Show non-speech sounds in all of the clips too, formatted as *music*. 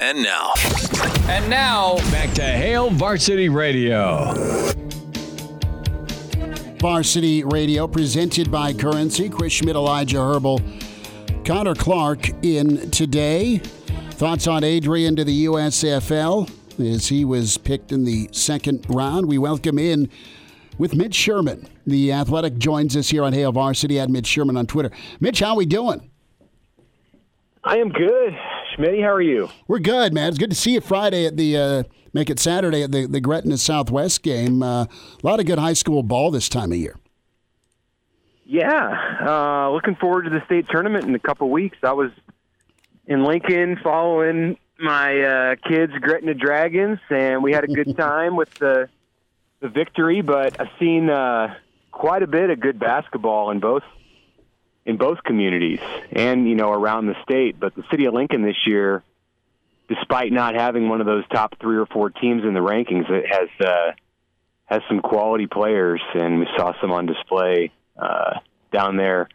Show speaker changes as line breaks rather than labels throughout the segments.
And now,
And now,
Back to Hail Varsity Radio.
Varsity Radio presented by Currency. Chris Schmidt, Elijah Herbal, Connor Clark in today. Thoughts on Adrian to the USFL as he was picked in the second round. We welcome in with Mitch Sherman. The athletic joins us here on Hail Varsity at Mitch Sherman on Twitter. Mitch, how are we doing?
I am good. Schmitty, how are you?
We're good, man. It's good to see you Friday at the uh, make it Saturday at the the Gretna Southwest game. Uh, a lot of good high school ball this time of year.
Yeah, uh, looking forward to the state tournament in a couple weeks. I was in Lincoln following my uh, kids' Gretna Dragons, and we had a good *laughs* time with the the victory. But I've seen uh, quite a bit of good basketball in both in both communities, and you know around the state. But the city of Lincoln this year, despite not having one of those top three or four teams in the rankings, it has uh, has some quality players, and we saw some on display uh, down there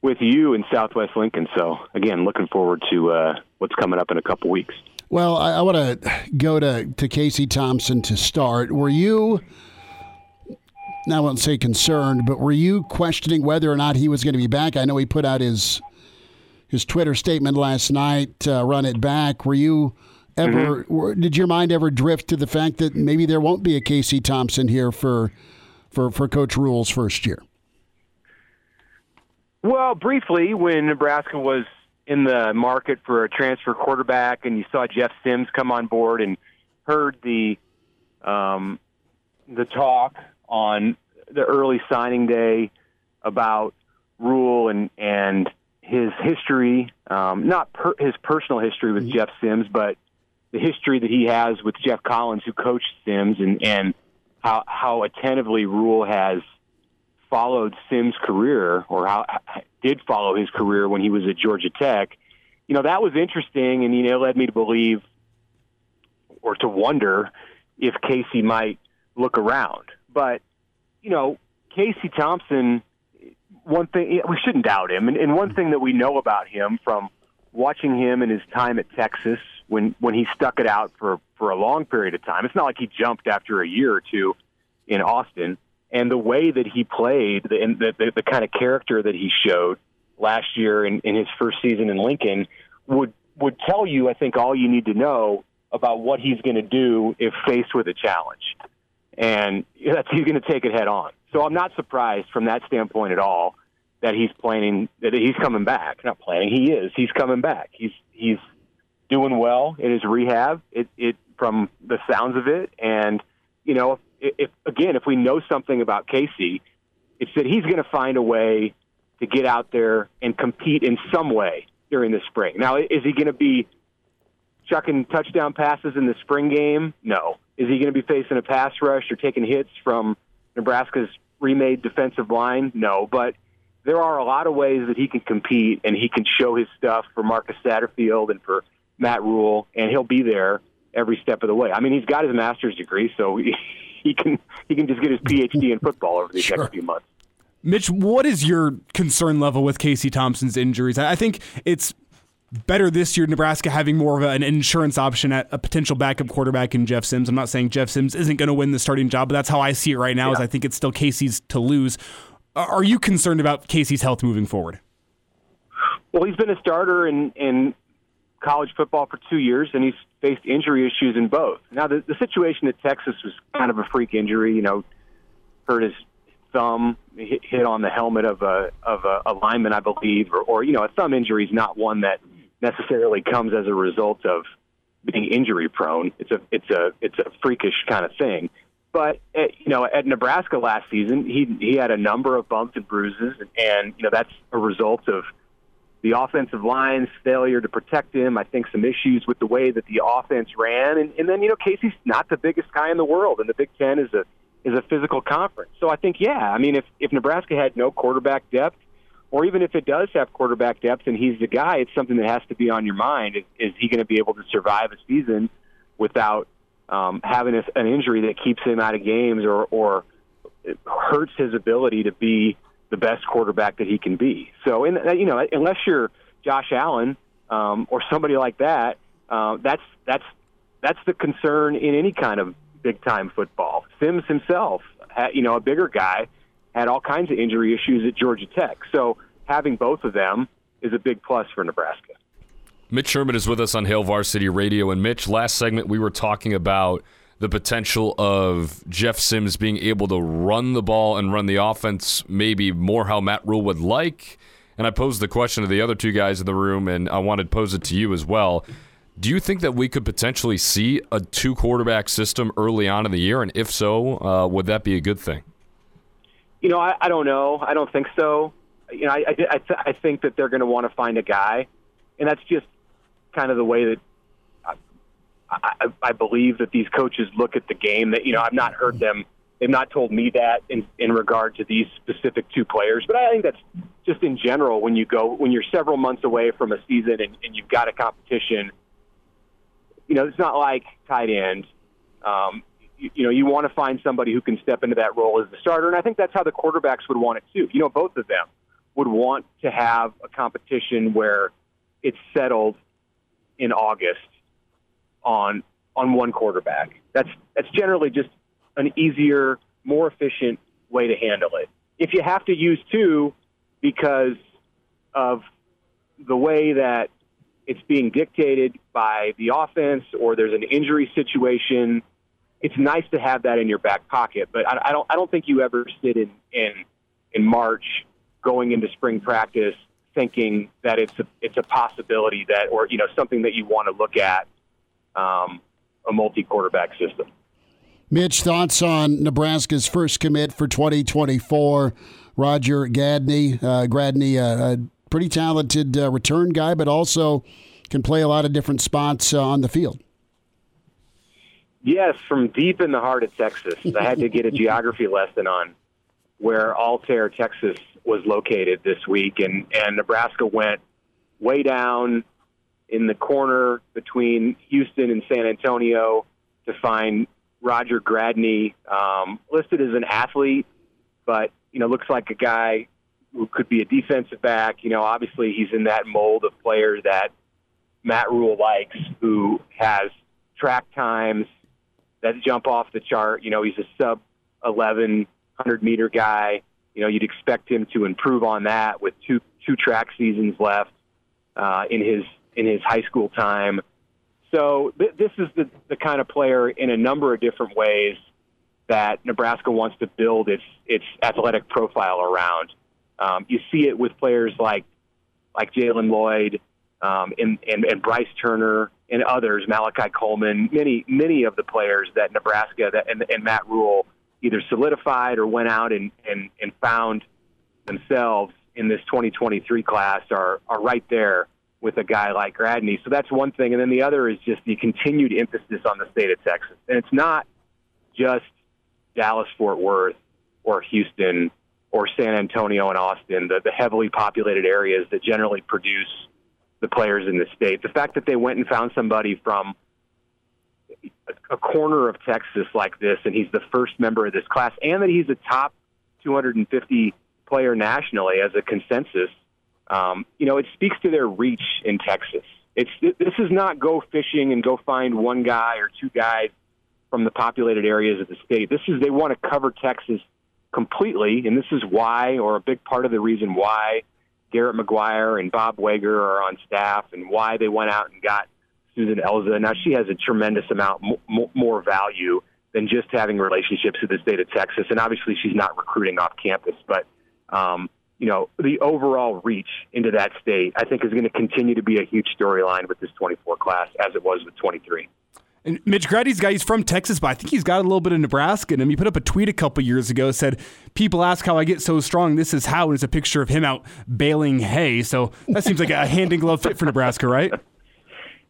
with you in Southwest Lincoln. So again, looking forward to uh, what's coming up in a couple weeks.
Well, I, I want to go to, to Casey Thompson to start. Were you, I won't say concerned, but were you questioning whether or not he was going to be back? I know he put out his his Twitter statement last night, uh, run it back. Were you ever, were, did your mind ever drift to the fact that maybe there won't be a Casey Thompson here for, for, for Coach Rhule's first year?
Well, briefly, when Nebraska was in the market for a transfer quarterback, and you saw Jeff Sims come on board, and heard the um, the talk on the early signing day about Rhule and and his history, um, not per, his personal history with Jeff Sims, but the history that he has with Geoff Collins, who coached Sims, and and how how attentively Rhule has followed Sims' career, or how did follow his career when he was at Georgia Tech. You know that was interesting, and you know led me to believe or to wonder if Casey might look around. But you know, Casey Thompson. One thing we shouldn't doubt him, and, and one thing that we know about him from watching him in his time at Texas when when he stuck it out for for a long period of time. It's not like he jumped after a year or two in Austin and the way that he played the, and the, the, the kind of character that he showed last year in, in his first season in Lincoln would would tell you, I think, all you need to know about what he's going to do if faced with a challenge, and *laughs* that's he's going to take it head on. So I'm not surprised from that standpoint at all that he's planning that he's coming back. Not planning, he is. He's coming back. He's he's doing well in his rehab. It it from the sounds of it, and you know if, if again, if we know something about Casey, it's that he's going to find a way to get out there and compete in some way during the spring. Now, is he going to be chucking touchdown passes in the spring game? No. Is he going to be facing a pass rush or taking hits from Nebraska's remade defensive line? No. But there are a lot of ways that he can compete and he can show his stuff for Marcus Satterfield and for Matt Rhule, and he'll be there every step of the way. I mean, he's got his master's degree, so he, *laughs* he can he can just get his PhD in football over these
Sure.
next few months.
Mitch, what is your concern level with Casey Thompson's injuries? I I think it's better this year, Nebraska having more of an insurance option at a potential backup quarterback in Jeff Sims. I'm not saying Jeff Sims isn't going to win the starting job, but that's how I see it right now. Is I think it's still Casey's to lose. Are are you concerned about Casey's health moving forward?
Well, he's been a starter in, in college football for two years, and he's faced injury issues in both. Now, the, the situation at Texas was kind of a freak injury. You know, hurt his thumb, hit, hit on the helmet of a of a, a lineman, I believe, or, or you know, a thumb injury is not one that necessarily comes as a result of being injury prone. It's a it's a it's a freakish kind of thing. But at, you know, at Nebraska last season, he he had a number of bumps and bruises, and, and you know that's a result of the offensive line's failure to protect him. I think some issues with the way that the offense ran, and, and then you know Casey's not the biggest guy in the world, and the Big Ten is a is a physical conference. So I think yeah, I mean if if Nebraska had no quarterback depth, or even if it does have quarterback depth and he's the guy, it's something that has to be on your mind. Is, is he going to be able to survive a season without um, having a, an injury that keeps him out of games or or hurts his ability to be the best quarterback that he can be. So, in, you know, unless you're Josh Allen um, or somebody like that, uh, that's that's that's the concern in any kind of big time football. Sims himself, you know, a bigger guy, had all kinds of injury issues at Georgia Tech. So having both of them is a big plus for Nebraska.
Mitch Sherman is with us on Hail Varsity Radio, and Mitch, last segment we were talking about the potential of Jeff Sims being able to run the ball and run the offense maybe more how Matt Rhule would like. And I posed the question to the other two guys in the room, and I wanted to pose it to you as well. Do you think that we could potentially see a two quarterback system early on in the year? And if so, uh, would that be a good thing?
You know, I, I don't know. I don't think so. You know, I, I, I, th- I think that they're going to want to find a guy, and that's just kind of the way that I, I believe that these coaches look at the game. That you know, I've not heard them. They've not told me that in in regard to these specific two players, but I think that's just in general when you go when you're several months away from a season and, and you've got a competition. You know, it's not like tight end. Um, you, know, you want to find somebody who can step into that role as the starter, and I think that's how the quarterbacks would want it too. You know, both of them would want to have a competition where it's settled in August on on one quarterback. That's that's generally just an easier, more efficient way to handle it. If you have to use two because of the way that it's being dictated by the offense or there's an injury situation, it's nice to have that in your back pocket. But I, I don't I don't think you ever sit in in in March going into spring practice thinking that it's a it's a possibility that or you know something that you want to look at um, a multi quarterback system.
Mitch, thoughts on Nebraska's first commit for 2024? Roger Gadney. Uh, Gradney, uh, a pretty talented uh, return guy, but also can play a lot of different spots uh, on the field.
Yes, from deep in the heart of Texas. I had to get a *laughs* geography lesson on where Altair, Texas was located this week, and, and Nebraska went way down in the corner between Houston and San Antonio to find Roger Gradney, um, listed as an athlete, but you know looks like a guy who could be a defensive back. You know, obviously he's in that mold of player that Matt Rhule likes, who has track times that jump off the chart. You know, he's a sub 1100 meter guy. You know, you'd expect him to improve on that with two two track seasons left uh, in his in his high school time. So th- this is the, the kind of player in a number of different ways that Nebraska wants to build its its athletic profile around. Um, you see it with players like like Jaylen Lloyd um, and, and and Bryce Turner and others, Malachi Coleman, many many of the players that Nebraska that, and, and Matt Rhule either solidified or went out and, and, and found themselves in this 2023 class are are right there with a guy like Gradney. So that's one thing. And then the other is just the continued emphasis on the state of Texas. And it's not just Dallas, Fort Worth, or Houston, or San Antonio and Austin, the, the heavily populated areas that generally produce the players in the state. The fact that they went and found somebody from a corner of Texas like this, and he's the first member of this class, and that he's a top 250 player nationally as a consensus um, you know, it speaks to their reach in Texas. It's this is not go fishing and go find one guy or two guys from the populated areas of the state. This is they want to cover Texas completely, and this is why, or a big part of the reason why Garret McGuire and Bob Wager are on staff, and why they went out and got Susan Elza. Now she has a tremendous amount more value than just having relationships with the state of Texas, and obviously she's not recruiting off campus, but um, you know, the overall reach into that state, I think is going to continue to be a huge storyline with this 24 class as it was with 23.
And Mitch Grady's guy, he's from Texas, but I think he's got a little bit of Nebraska in him. He put up a tweet a couple years ago, said, People ask how I get so strong. This is how. And it's a picture of him out baling hay. So that seems like a *laughs* hand in glove fit for Nebraska, right?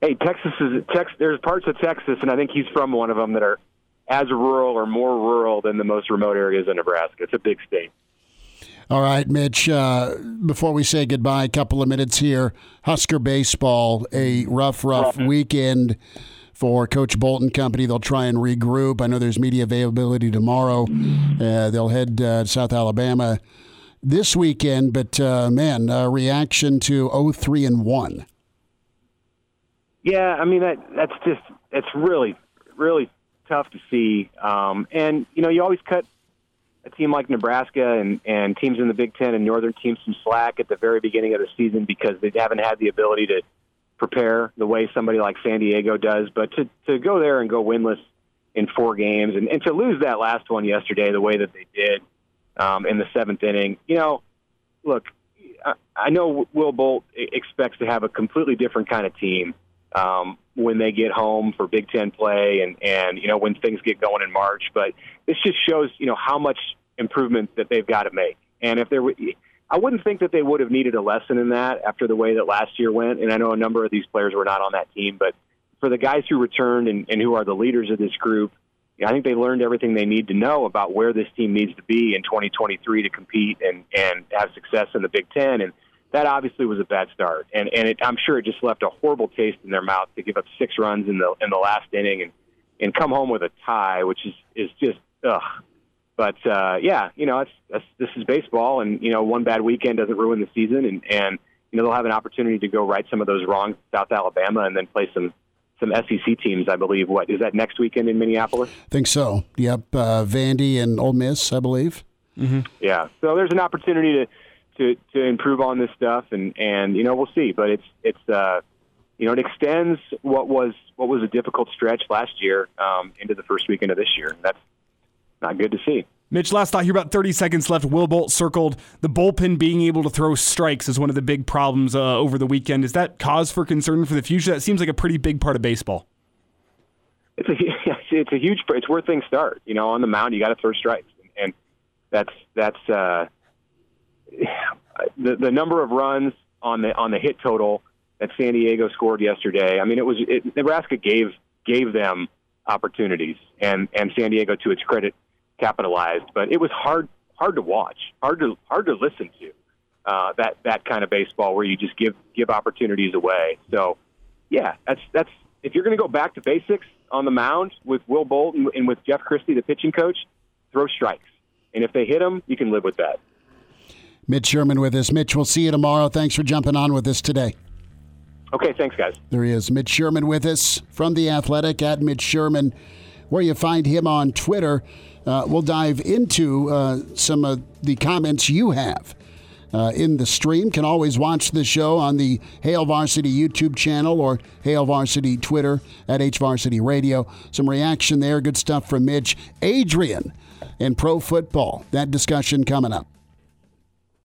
Hey, Texas is Tex. There's parts of Texas, and I think he's from one of them that are as rural or more rural than the most remote areas of Nebraska. It's a big state.
All right, Mitch. Uh, before we say goodbye, a couple of minutes here. Husker baseball, a rough, rough weekend for Coach Bolt and Company. They'll try and regroup. I know there's media availability tomorrow. Uh, they'll head uh, to South Alabama this weekend. But uh, man, reaction to 0-3 and one.
Yeah, I mean that that's just it's really really tough to see. Um, and you know, you always cut a team like Nebraska and, and teams in the Big Ten and Northern teams some slack at the very beginning of the season because they haven't had the ability to prepare the way somebody like San Diego does. But to, to go there and go winless in four games and, and to lose that last one yesterday the way that they did um, in the seventh inning, you know, look, I, I know Will Bolt expects to have a completely different kind of team um, when they get home for Big Ten play and and you know when things get going in March. But this just shows you know how much improvement that they've got to make. And if there I wouldn't think that they would have needed a lesson in that after the way that last year went. And I know a number of these players were not on that team, but for the guys who returned and, and who are the leaders of this group, I think they learned everything they need to know about where this team needs to be in 2023 to compete and and have success in the Big Ten. And that obviously was a bad start, and and it, I'm sure it just left a horrible taste in their mouth to give up six runs in the in the last inning and and come home with a tie, which is is just ugh. But uh, yeah, you know, it's, it's this is baseball, and you know, one bad weekend doesn't ruin the season, and and you know they'll have an opportunity to go right some of those wrongs, South Alabama, and then play some some SEC teams. I believe. What is that next weekend in Minneapolis?
I think so. Yep, uh, Vandy and Ole Miss, I believe.
Mm-hmm. Yeah, so there's an opportunity to to to improve on this stuff, and and you know we'll see. But it's it's uh, you know it extends what was what was a difficult stretch last year um, into the first weekend of this year. That's not good to see.
Mitch, last thought here, about 30 seconds left. Will Bolt circled the bullpen being able to throw strikes is one of the big problems uh, over the weekend. Is that cause for concern for the future? That seems like a pretty big part of baseball.
It's a *laughs* it's a huge. It's where things start. You know, on the mound, you got to throw strikes, and that's that's uh, *sighs* the the number of runs on the on the hit total that San Diego scored yesterday. I mean, it was it, Nebraska gave gave them opportunities, and and San Diego, to its credit, capitalized. But it was hard hard to watch, hard to hard to listen to. Uh, that that kind of baseball where you just give give opportunities away. So, yeah, that's that's if you're going to go back to basics on the mound with Will Bolt and, and with Jeff Christie, the pitching coach, throw strikes, and if they hit them, you can live with that.
Mitch Sherman with us. Mitch, we'll see you tomorrow. Thanks for jumping on with us today.
Okay, thanks, guys.
There he is, Mitch Sherman with us from The Athletic at Mitch Sherman, where you find him on Twitter. Uh, we'll dive into uh, some of the comments you have. Uh, in the stream. Can always watch the show on the Hail Varsity YouTube channel or Hail Varsity Twitter at H Varsity Radio. Some reaction there. Good stuff from Mitch. Adrian and pro football. That discussion coming up.